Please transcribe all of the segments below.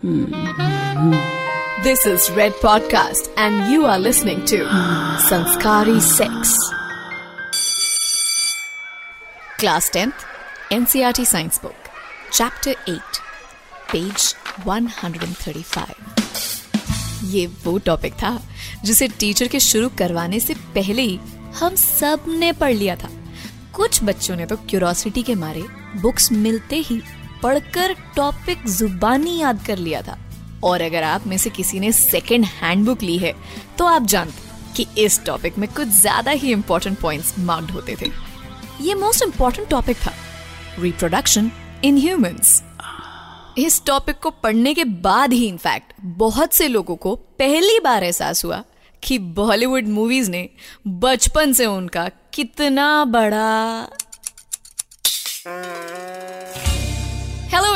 This is Red Podcast, and you are listening to Sanskari Sex. Class 10th, NCRT Science Book, Chapter 8, page 135. ये वो topic था जिसे teacher के शुरू करवाने से पहले ही हम सबने पढ़ लिया था कुछ बच्चों ने तो क्यूरोसिटी के मारे बुक्स मिलते ही पढ़कर टॉपिक जुबानी याद कर लिया था। और अगर आप में से किसी ने सेकेंड हैंड बुक ली है तो आप जानते कि इस टॉपिक में कुछ ज़्यादा ही इंपॉर्टेंट पॉइंट्स मार्क्ड होते थे। ये मोस्ट इंपॉर्टेंट टॉपिक था रिप्रोडक्शन इन ह्यूमंस इस टॉपिक को पढ़ने के बाद ही इनफैक्ट बहुत से लोगों को पहली बार एहसास हुआ कि बॉलीवुड मूवीज़ ने बचपन से उनका कितना बड़ा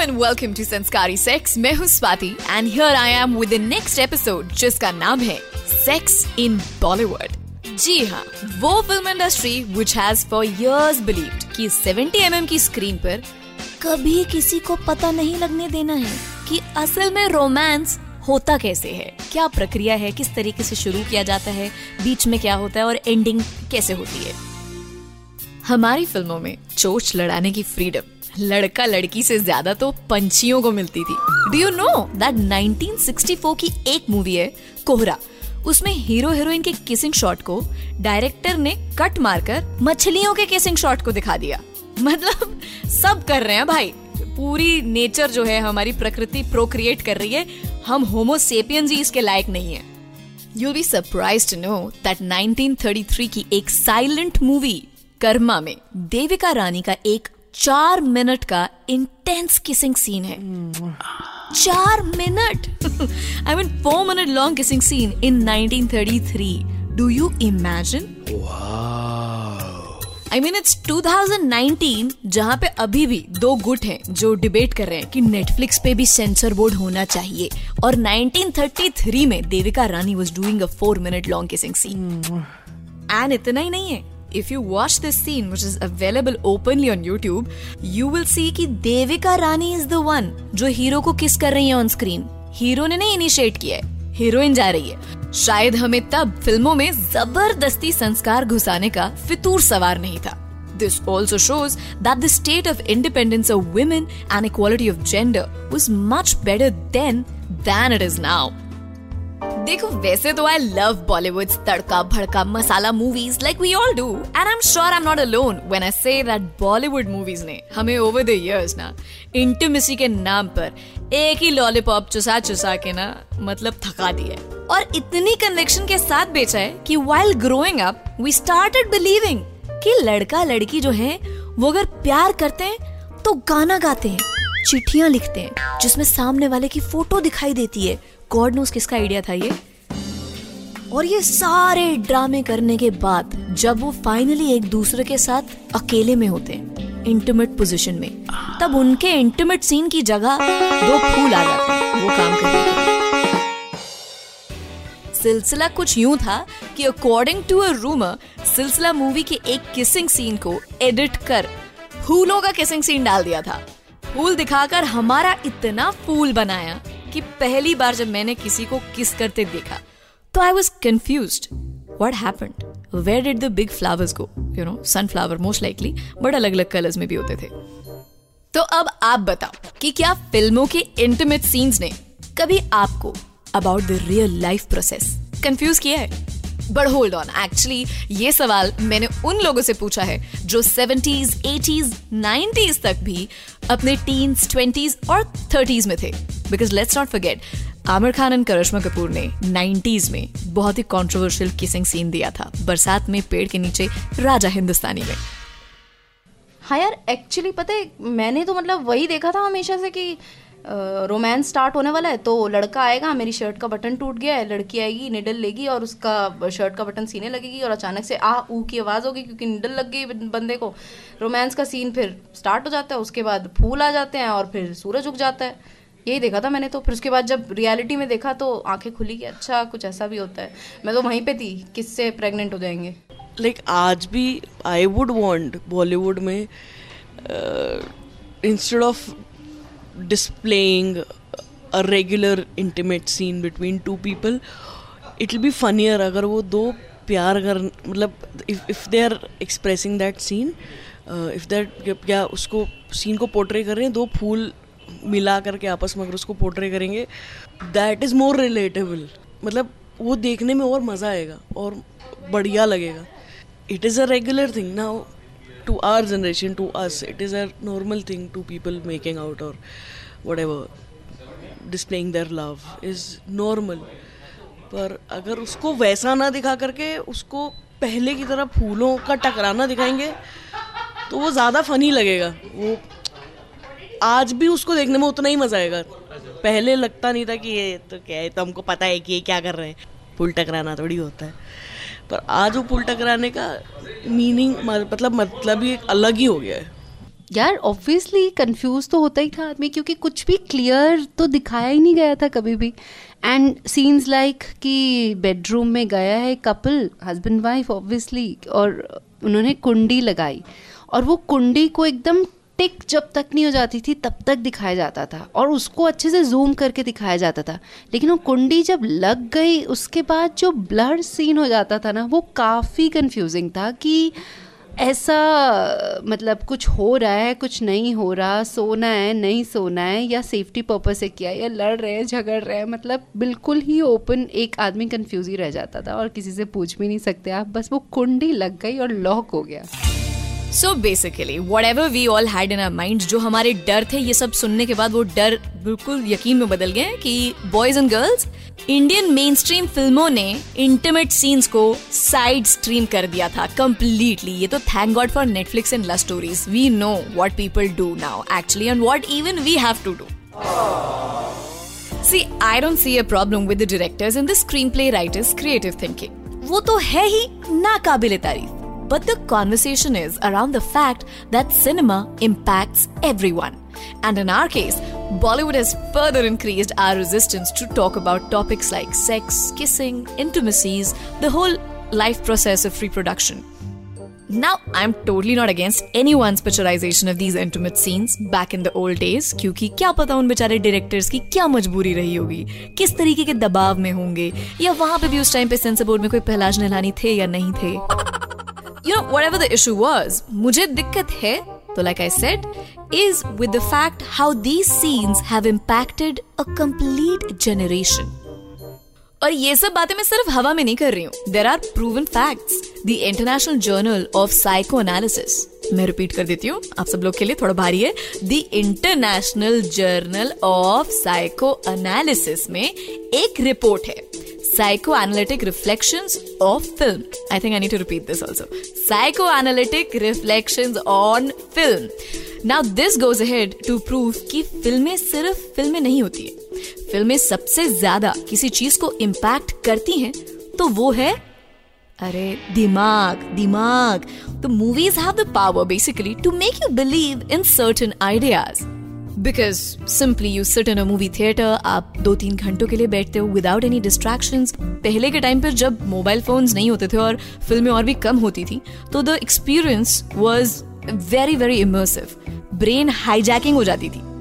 and welcome to Sanskari sex मैं हूँ Swati and here I am with the next episode जिसका नाम है सेक्स इन बॉलीवुड जी हाँ वो film industry which has for years believed कि 70 एम mm की स्क्रीन पर कभी किसी को पता नहीं लगने देना है कि असल में रोमांस होता कैसे है। क्या प्रक्रिया है, किस तरीके से शुरू किया जाता है, बीच में क्या होता है और एंडिंग कैसे होती है। हमारी फ़िल्मों में चोच लड़ाने की फ्रीडम लड़का लड़की से ज़्यादा तो पंछियों को मिलती थी। डू यू नो दैट 1964 की एक मूवी है, कोहरा? उसमें हीरो हीरोइन के किसिंग शॉट को डायरेक्टर ने कट मारकर मछलियों के किसिंग शॉट को दिखा दिया। मतलब सब कर रहे हैं भाई। पूरी नेचर जो है, हमारी प्रकृति प्रोक्रिएट कर रही है। हम होमोसेपियंस ही इसके लायक नहीं है। You be surprise to know that 1933 की एक साइलेंट मूवी कर्मा में, देविका रानी का एक चार मिनट का इंटेंस किसिंग सीन है। चार minute. I mean four minute long kissing scene in 1933 do you imagine I mean it's 2019 जहाँ पे अभी भी दो गुट हैं जो डिबेट कर रहे हैं कि नेटफ्लिक्स पे भी सेंसर बोर्ड होना चाहिए। और 1933 में Devika Rani was doing a four minute long kissing scene and इतना ही नहीं है। If you watch this scene which is available openly on YouTube you will see की Devika Rani is the one जो हीरो को kiss कर रही है ऑन स्क्रीन हीरो ने नहीं इनिशिएट किया है. हीरोइन जा रही है. शायद हमें तब फ़िल्मों में ज़बरदस्ती संस्कार घुसाने का फितूर सवार नहीं था. This also shows that the state of independence of women and equality of gender was much better then than it is now देखो, वैसे तो I love Bollywood tadka bhadka masala movies like we all do and I am sure I am not alone when I say that Bollywood movies ने हमें over the years ना intimacy के नाम पर एक ही लॉलीपॉप चुसा चुसा के ना मतलब थका दिया और इतनी कन्विक्शन के साथ बेचा है कि while growing up we started believing कि लड़का लड़की जो है, वो अगर प्यार करते हैं तो गाना गाते हैं, चिट्ठियाँ लिखते हैं, जिसमें सामने वाले की फ़ोटो दिखाई देती है गॉड नोस किसका आइडिया था ये? और ये सारे ड्रामे करने के बाद जब वो फाइनली एक दूसरे के साथ अकेले में होते हैं इंटीमेट पोजीशन में, तब उनके इंटीमेट सीन की जगह दो फूल आ जाते हैं वो काम करने के लिए। सिलसिला कुछ यूँ था कि according to a rumour Silsila movie के एक किसिंग सीन को एडिट कर फूलों का किसिंग सीन डाल दिया था। फूल दिखाकर हमारा इतना फूल बनाया कि पहली बार जब मैंने किसी को किस करते देखा तो I was confuse what happened where did the big flowers go you know sunflower most likely but अलग अलग कलर्स में भी होते थे। तो अब आप बताओ कि क्या फ़िल्मों के इंटीमेट सीन्स ने कभी आपको about the real life process confuse किया है? बट होल्ड ऑन एक्चुअली ये सवाल मैंने उन लोगों से पूछा है जो सेवेंटीज एटीज नाइनटीज तक भी अपने टीन्स ट्वेंटीज और थर्टीज में थे। Because let's not forget Aamir Khan and Karisma Kapoor ने 90s में बहुत ही कंट्रोवर्शियल किसिंग सीन दिया था, बरसात में पेड़ के नीचे राजा हिंदुस्तानी में। हाँ यार एक्चुअली पता है, मैंने तो मतलब वही देखा था हमेशा से कि रोमांस स्टार्ट होने वाला है तो लड़का आएगा, मेरी शर्ट का बटन टूट गया है, लड़की आएगी निडल लेगी और उसका शर्ट का बटन सीने लगेगी और अचानक से आ, ऊ की आवाज़ होगी क्योंकि निडल लग गई बंदे को। रोमांस का सीन फिर स्टार्ट हो जाता है, उसके बाद फूल आ जाते हैं और फिर सूरज उग जाता है। यही देखा था मैंने तो। फिर उसके बाद जब रियलिटी में देखा तो आँखें खुली कि अच्छा कुछ ऐसा भी होता है। मैं तो वहीं पे थी किससे प्रेग्नेंट हो जाएँगे? लाइक like, आज भी आई वुड वॉन्ट बॉलीवुड में instead of displaying a regular intimate scene between two people it will be funnier अगर वो दो प्यार कर मतलब if they are expressing that scene if that क्या उसको सीन को पोर्ट्रे कर रहे हैं दो फूल मिला करके आपस में अगर उसको पोर्ट्रे करेंगे दैट इज़ मोर रिलेटेबल मतलब वो देखने में और मज़ा आएगा और बढ़िया लगेगा. It is a regular thing now to our generation, to us, it is a thing to people making out और or whatever, displaying their love is normal. पर अगर उसको वैसा ना दिखा करके उसको पहले की तरह फूलों का टकराना दिखाएँगे तो वो ज़्यादा फनी लगेगा. वो आज भी उसको देखने में उतना ही मज़ा आएगा। पहले लगता नहीं था कि ये तो क्या है तो हमको पता है कि ये क्या कर रहे हैं। फूल टकराना थोड़ी होता है। पर आज वो पुल टकराने का मीनिंग मतलब मतलब ही एक अलग ही हो गया है। यार ऑब्वियसली कंफ्यूज तो होता ही था आदमी क्योंकि कुछ भी क्लियर तो दिखाया ही नहीं गया था कभी भी। एंड सीन्स लाइक कि बेडरूम में गया है कपल हस्बैंड वाइफ ऑब्वियसली और उन्होंने कुंडी लगाई। और वो कुंडी को एकदम टिक जब तक नहीं हो जाती थी, तब तक दिखाया जाता था और उसको अच्छे से जूम करके दिखाया जाता था। लेकिन वो कुंडी जब लग गई, उसके बाद जो ब्लड सीन हो जाता था ना, वो काफ़ी कंफ्यूजिंग था कि ऐसा मतलब कुछ हो रहा है, कुछ नहीं हो रहा, सोना है, नहीं सोना है, या सेफ्टी पर्पज से किया, या लड़ रहे हैं, झगड़ रहे हैं मतलब बिल्कुल ही ओपन एक आदमी कंफ्यूज ही रह जाता था और किसी से पूछ भी नहीं सकते। आप बस वो कुंडी लग गई और लॉक हो गया। So basically whatever we all had in our mind जो हमारे डर थे, ये सब सुनने के बाद वो डर बिल्कुल यकीन में बदल गए कि boys and girls Indian mainstream फ़िल्मों ने इंटीमेट सीन्स को साइड स्ट्रीम कर दिया था कम्प्लीटली ये तो thank God for Netflix and love stories we know what people do now actually and what even we have to do see I don't see a problem with the directors in the screenplay writers creative thinking वो तो है ही नाकाबिले तारीफ़। But the conversation is around the fact that cinema impacts everyone. And in our case, Bollywood has further increased our resistance to talk about topics like sex, kissing, intimacies, the whole life process of reproduction. Now, I'm totally not against anyone's picturization of these intimate scenes back in the old days क्योंकि क्या पता उन बेचारे directors की क्या मजबूरी रही होगी किस तरीके के दबाव में होंगे या वहां पे भी उस टाइम पे सेंसर बोर्ड में कोई पहलाज नहलानी थे या नहीं थे you know, whatever the issue was, मुझे दिक्कत है तो like I said, is with the fact how these scenes have impacted a complete generation. और ये सब बातें मैं सिर्फ़ हवा में नहीं कर रही हूँ। There are proven facts the International Journal of Psychoanalysis मैं रिपीट कर देती हूँ आप सब लोग के लिए थोड़ा भारी है। The International Journal of Psychoanalysis में एक रिपोर्ट है। Psychoanalytic reflections of film. I think I need to repeat this also. Psychoanalytic reflections on film. Now this goes ahead to prove कि फ़िल्में सिर्फ़ फ़िल्में नहीं होती है फ़िल्में सबसे ज़्यादा किसी चीज़ को इम्पैक्ट करती हैं तो वो है अरे दिमाग दिमाग तो movies have the power basically to make you believe in certain ideas because simply you sit in a movie theatre आप दो तीन घंटों के लिए बैठते हो विदाउट एनी डिस्ट्रैक्शन पहले के टाइम पर जब मोबाइल फोन्स नहीं होते थे और फ़िल्में और भी कम होती थी तो the experience was very very immersive brain hijacking हो जाती थी।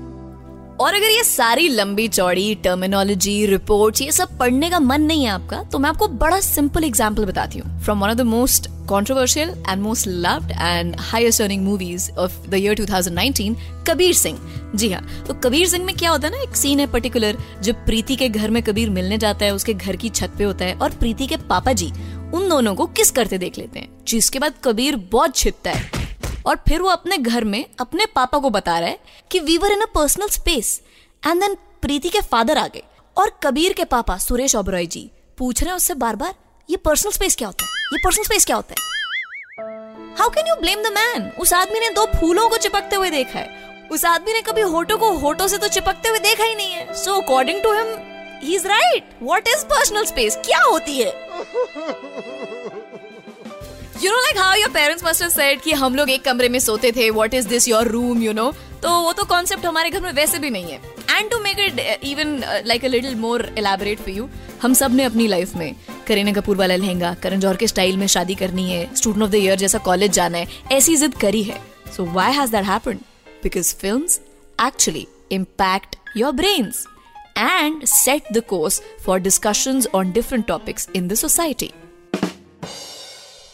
और अगर ये सारी लंबी चौड़ी टर्मिनोलॉजी रिपोर्ट ये सब पढ़ने का मन नहीं है आपका तो मैं आपको बड़ा सिंपल एग्ज़ाम्पल बताती हूँ. From one of the most controversial and most loved and highest earning movies of the year 2019 Kabir Singh जी हाँ तो कबीर सिंह में क्या होता है ना, एक सीन है पर्टिकुलर जब प्रीति के घर में कबीर मिलने जाता है, उसके घर की छत पे होता है, और प्रीति के पापा जी, उन दोनों को किस करते देख लेते हैं? जिसके बाद कबीर बहुत छिपता है। और फिर वो अपने घर में अपने पापा को बता रहा है कि we were in a personal space and then Preeti के फादर आ गए और कबीर के पापा सुरेश ओबरॉय जी पूछ रहे हैं उससे बार बार ये पर्सनल स्पेस क्या होता है? ये पर्सनल स्पेस क्या होता है? How can you blame the man उस आदमी ने दो फूलों को चिपकते हुए देखा है। उस आदमी ने कभी होटो को होटो से तो चिपकते हुए देखा ही नहीं है। So according to him he is right what is personal space क्या होती है? You know like how your parents must have said कि हम लोग एक कमरे में सोते थे what is this your room you know तो वो तो कॉन्सेप्ट हमारे घर में वैसे भी नहीं है। And to make it even like a little more elaborate for you हम सबने अपनी लाइफ में करीना कपूर वाला लहंगा, करण जौहर के स्टाइल में शादी करनी है स्टूडेंट ऑफ़ द ईयर जैसा कॉलेज जाना है, ऐसी जिद करी है। So why has that happened because films actually impact your brains and set the course for discussions on different topics in the society.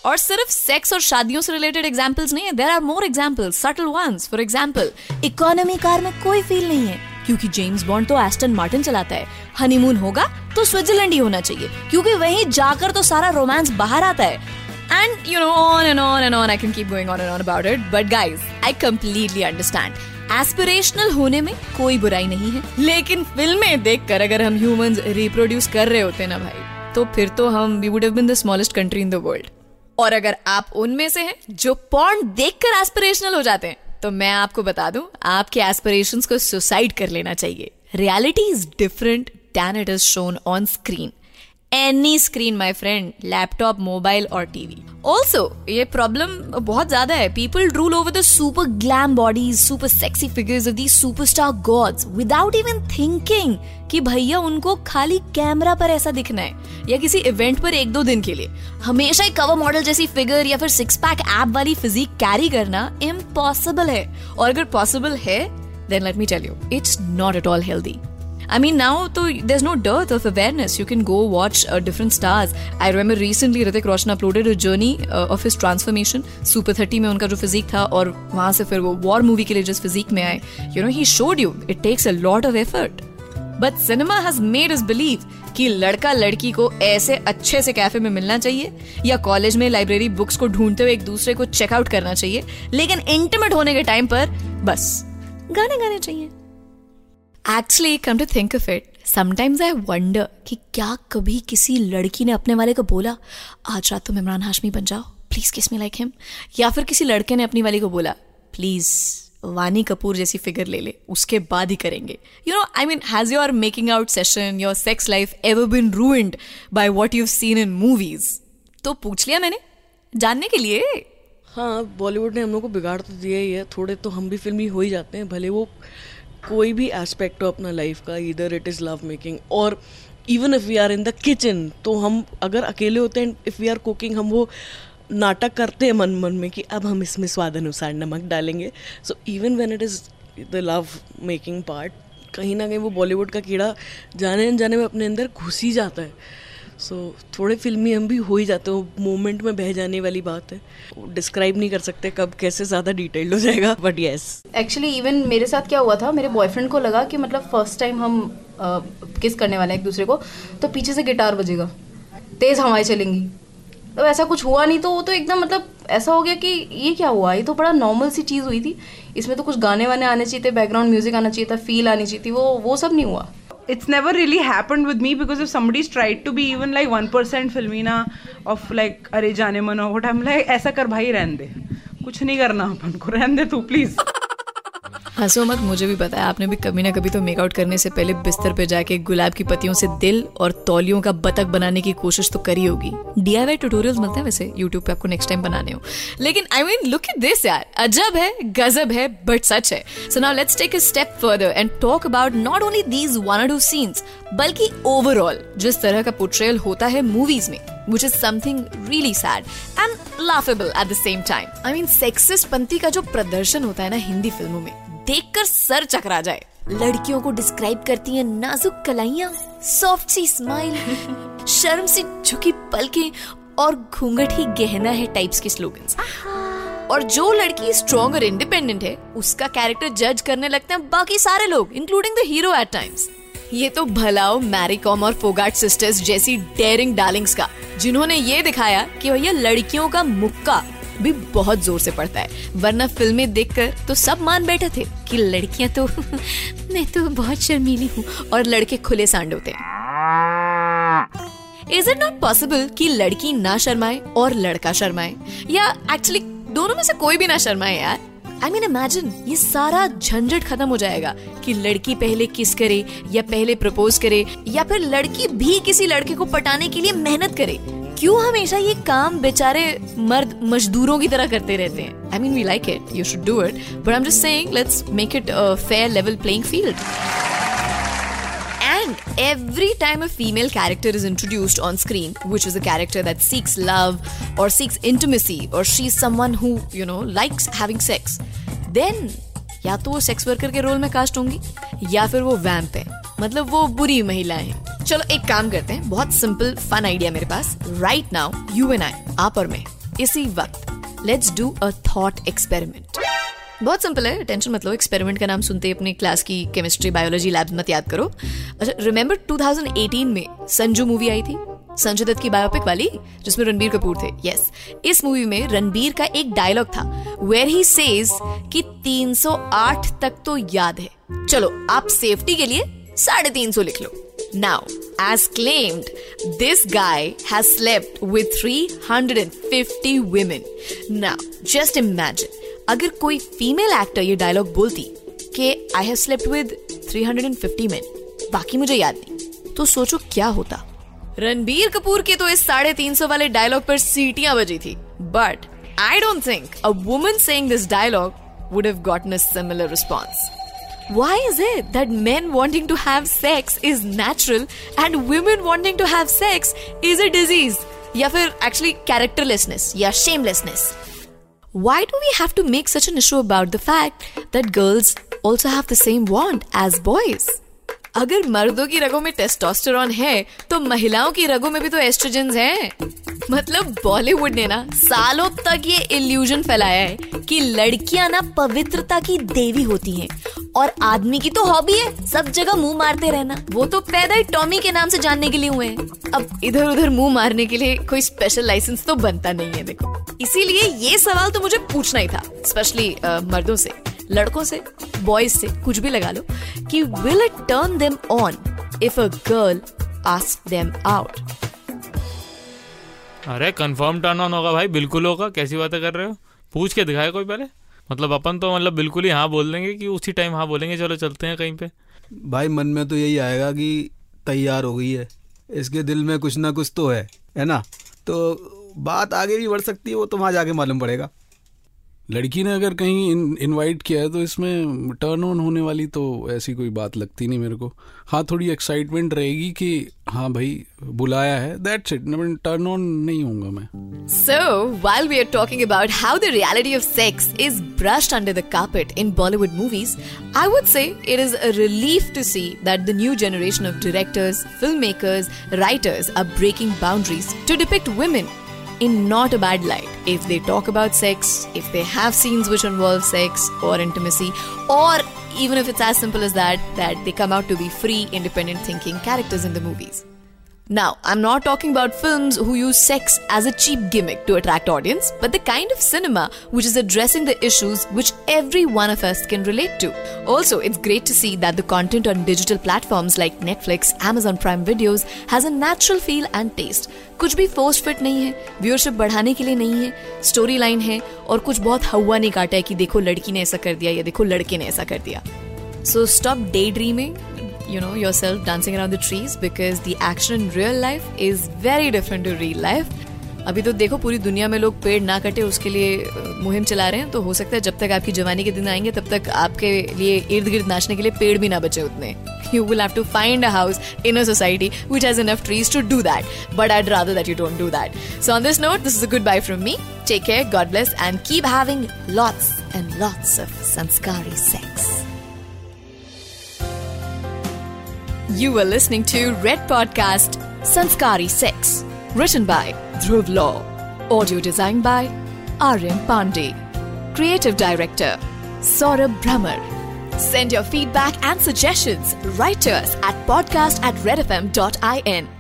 और सिर्फ़ सेक्स और शादियों से रिलेटेड एग्जाम्पल्स नहीं है. There are more example subtle ones for example economy car में कोई feel नहीं है. क्योंकि जेम्स बॉन्ड तो एस्टन मार्टिन चलाता है. हनीमून होगा तो स्विट्जरलैंड ही होना चाहिए. क्योंकि वहीं जाकर तो सारा रोमांस बाहर आता है. And you know, on and on and on, I can keep going on and on about it. But guys, I completely understand. Aspirational होने में कोई बुराई नहीं है. लेकिन फ़िल्में देखकर अगर हम ह्यूमंस रिप्रोड्यूस कर रहे होते ना भाई तो फिर तो हम we would have been the smallest country in the world और अगर आप उनमें से हैं जो पॉन्ड देखकर एस्पिरेशनल हो जाते हैं तो मैं आपको बता दूँ, आपके एस्पिरेशंस को सुसाइड कर लेना चाहिए। Reality is different than it is shown on screen any screen my friend laptop mobile और टीवी ऑल्सो ये प्रॉब्लम बहुत ज़्यादा है. People rule over the super glam bodies super sexy figures of the superstar gods without even thinking कि भैया उनको खाली camera पर ऐसा दिखना है या किसी इवेंट पर एक दो दिन के लिए. हमेशा एक कवर मॉडल जैसी फिगर या फिर सिक्स पैक ऐप वाली फिजिक कैरी करना इम्पॉसिबल है. और अगर पॉसिबल है then let me tell you it's not at all healthy I mean, now though, there's no dearth of awareness. You can go watch uh, different stars. I remember recently Ritik Roshan uploaded a journey uh, of his transformation. Super 30 में उनका जो physique था और वहाँ से फिर वो war movie के लिए जिस फिजिक में आए you know he showed you it takes a lot of effort but cinema has made us believe कि लड़का लड़की को ऐसे अच्छे से कैफ़े में मिलना चाहिए या कॉलेज में लाइब्रेरी बुक्स को ढूंढते हुए एक दूसरे को चेकआउट करना चाहिए लेकिन इंटीमेट होने के टाइम पर बस गाने गाने चाहिए actually come to think of it sometimes I wonder कि क्या कभी किसी लड़की ने अपने वाले को बोला, आज रात तुम इमरान हाशमी बन जाओ प्लीज़ किसमें लाइक हिम या फिर किसी लड़के ने अपनी वाली को बोला प्लीज़ वानी कपूर जैसी फिगर ले ले, उसके बाद ही करेंगे. You know I mean has your making out session your sex life ever been ruined by what you seen in movies तो पूछ लिया मैंने, जानने के लिए। हाँ बॉलीवुड ने हम लोग को बिगाड़ तो दिया ही है, थोड़े तो हम भी फिल्मी हो ही जाते हैं, भले वो कोई भी एस्पेक्ट हो अपना लाइफ का इधर इट इज़ लव मेकिंग और even if we are in the kitchen तो हम अगर अकेले होते हैं इफ़ वी आर कुकिंग हम वो नाटक करते हैं मन मन में कि अब हम इसमें स्वाद अनुसार नमक डालेंगे। So even when it is the love making part कहीं ना कहीं वो बॉलीवुड का कीड़ा जाने जाने में अपने अंदर घुस ही जाता है। सो so, थोड़े फिल्मी हम भी हो ही जाते हो। मोमेंट में बह जाने वाली बात है। डिस्क्राइब नहीं कर सकते कब कैसे ज़्यादा डिटेल्ड हो जाएगा बट येस एक्चुअली इवन मेरे साथ क्या हुआ था मेरे बॉयफ्रेंड को लगा कि मतलब फ़र्स्ट टाइम हम आ, किस करने वाले हैं एक दूसरे को तो पीछे से गिटार बजेगा। तेज़ हवाएँ चलेंगी। तो ऐसा कुछ हुआ नहीं तो वो तो एकदम मतलब ऐसा हो गया कि ये क्या हुआ? ये तो बड़ा नॉर्मल सी चीज़ हुई थी। इसमें तो कुछ गाने वाने आने चाहिए थे बैकग्राउंड म्यूज़िक आना चाहिए था फील आनी चाहिए थी वो वो सब नहीं हुआ। It's never really happened with me because if somebody's tried to be even like 1% filmina of like अरे जाने मन what I'm like ऐसा कर भाई रहने दे कुछ नहीं करना अपन को रहने दे तू प्लीज़ हंसो मत मुझे भी पता है आपने भी कभी ना कभी तो मेकआउट करने से पहले बिस्तर पे जाके गुलाब की पत्तियों से दिल और तौलियों का बतक बनाने की कोशिश तो करी होगी। डीआईवाई ट्यूटोरियल्स मिलते हैं वैसे यूट्यूब पे आपको नेक्स्ट टाइम बनाने हो। लेकिन I mean look at this यार अजब है गजब है बट सच है। So now let's take a step further and talk about not only these one two scenes बल्कि ओवरऑल जिस तरह का पोर्ट्रेयल होता है मूवीज़ में which is something really sad and laughable at the same time. I mean, sexist पंथी का जो प्रदर्शन होता है ना हिंदी फ़िल्मों में देखकर सर चकरा जाए। लड़कियों को डिस्क्राइब करती हैं नाजुक कलाइया सॉफ्ट सी स्माइल शर्म से झुकी पलके और घूंघट ही गहना है टाइप्स के स्लोगन्स और जो लड़की स्ट्रॉन्ग और इंडिपेंडेंट है उसका कैरेक्टर जज करने लगते हैं बाकी सारे लोग including the hero at times ये तो भलाओ मैरी कॉम और फोगाट सिस्टर्स जैसी डेयरिंग डार्लिंग्स का जिन्होंने ये दिखाया कि भैया लड़कियों का मुक्का भी बहुत ज़ोर से पड़ता है। वरना फ़िल्में देखकर तो सब मान बैठे थे कि लड़कियाँ तो मैं तो बहुत शर्मीली हूँ और लड़के खुले सांड होते हैं। इज़ इट नॉट पॉसिबल कि लड़की ना शर्माए और लड़का शर्माए? या एक्चुअली दोनों में से कोई भी ना शर्माए यार। आई मीन इमेजिन ये सारा झंझट खत्म हो जाएगा कि लड़की पहले किस करे या पहले प्रपोज करे या फिर लड़की भी किसी लड़के को पटाने के लिए मेहनत करे। क्यों हमेशा ये काम बेचारे मर्द मजदूरों की तरह करते रहते हैं I mean we like it you should do it but I am just saying let's make it a fair level playing field And every time a female character is introduced on screen, which is a character that seeks love or seeks intimacy, or she's someone who, you know, likes having sex, then या तो वो sex worker के role में cast होंगी या फिर वो वैम्प है मतलब वो बुरी महिलाएँ हैं चलो, एक काम करते हैं। बहुत सिंपल फन आइडिया मेरे पास। Right now you and I आप और मैं, इसी वक्त let's do a thought experiment बहुत सिंपल है टेंशन मत लो एक्सपेरिमेंट का नाम सुनते अपनी क्लास की केमिस्ट्री बायोलॉजी लैब मत याद करो। अच्छा रिमेंबर 2018 में संजू मूवी आई थी? संजय दत्त की बायोपिक वाली, जिसमें रणबीर कपूर थे। यस इस मूवी में रणबीर का एक डायलॉग था वेर ही सेज कि 308 तक तो याद है। चलो, आप सेफ्टी के लिए साढ़े तीन सौ लिख लो। Now as claimed, this guy has slept with 350 women. Now, just imagine, अगर कोई फीमेल एक्टर ये डायलॉग बोलती कि I have slept with 350 men, बाकी मुझे याद नहीं तो सोचो क्या होता रणबीर कपूर के तो इस साढ़े तीन सौ वाले डायलॉग पर सीटियाँ बजी थी but I don't think a woman saying this dialogue would have gotten a similar response. Why is it that men wanting to have sex is natural and women wanting to have sex is a disease? या फिर actually characterlessness या shamelessness? Why do we have to make such an issue about the fact that girls also have the same want as boys? अगर मर्दों की रगों में testosterone है तो महिलाओं की रगों में भी तो एस्ट्रोजन हैं मतलब बॉलीवुड ने ना सालों तक ये इल्यूजन फैलाया है कि लड़कियाँ ना पवित्रता की देवी होती हैं और आदमी की तो हॉबी है, सब जगह मुँह मारते रहना। वो तो पैदा ही टॉमी के नाम से जानने के लिए हुए हैं। अब इधर उधर मुँह मारने के लिए कोई स्पेशल लाइसेंस तो बनता नहीं है, देखो। इसीलिए ये सवाल तो मुझे पूछना ही था स्पेशली मर्दों से, लड़कों से बॉयज़ से, कुछ भी लगा लो, कि will it turn them on if a girl ask them out अरे कंफर्म टर्न ऑन होगा भाई, बिल्कुल होगा, कैसी बातें कर रहे हो? पूछ के दिखाए कोई पहले। मतलब अपन तो मतलब बिल्कुल ही हाँ बोल देंगे कि उसी टाइम हाँ बोलेंगे चलो चलते हैं कहीं पे। भाई मन में तो यही आएगा कि तैयार हो गई है। इसके दिल में कुछ ना कुछ तो है है ना? तो बात आगे भी बढ़ सकती है वो तो वहाँ जाके मालूम पड़ेगा। लड़की ने अगर कहीं इन, इनवाइट किया है तो इसमें टर्न ऑन होने वाली तो ऐसी कोई बात लगती नहीं मेरे को। हाँ थोड़ी एक्साइटमेंट रहेगी कि हाँ भाई बुलाया है दैट्स इट टर्न ऑन नहीं होऊँगा मैं So, while we are talking about how the reality of sex is brushed under the carpet in Bollywood movies, I would say it is a relief to see that the new generation of directors, filmmakers, writers are breaking boundaries to depict women in not a bad light. If they talk about sex, if they have scenes which involve sex or intimacy, or even if it's as simple as that, that they come out to be free, independent thinking characters in the movies. Now, I'm not talking about films who use sex as a cheap gimmick to attract audience, but the kind of cinema which is addressing the issues which every one of us can relate to. Also, it's great to see that the content on digital platforms like Netflix, Amazon Prime Videos has a natural feel and taste. कुछ भी force fit नहीं है viewership बढ़ाने के लिए नहीं है story line है और कुछ बहुत हवा नहीं काटा है कि देखो लड़की ने ऐसा कर दिया या देखो लड़के ने ऐसा कर दिया So stop daydreaming, you know, yourself dancing around the trees because the action in real life is very different to real life. अभी तो देखो पूरी दुनिया में लोग पेड़ ना कटे उसके लिए मुहिम चला रहे हैं तो हो सकता है जब तक आपकी जवानी के दिन आएँगे तब तक आपके लिए इर्द गिर्द नाचने के लिए पेड़ भी ना बचे उतने। You will have to find a house in a society which has enough trees to do that but I rather that you don't do that so on this note this is a goodbye from me take care God bless and keep having lots and lots of संस्कारी sex You are listening to Red Podcast Sanskari Sex, written by Dhruv Law, audio designed by Aryan Pandey, creative director Saurabh Brahmer. Send your feedback and suggestions right to us at podcast at redfm.in.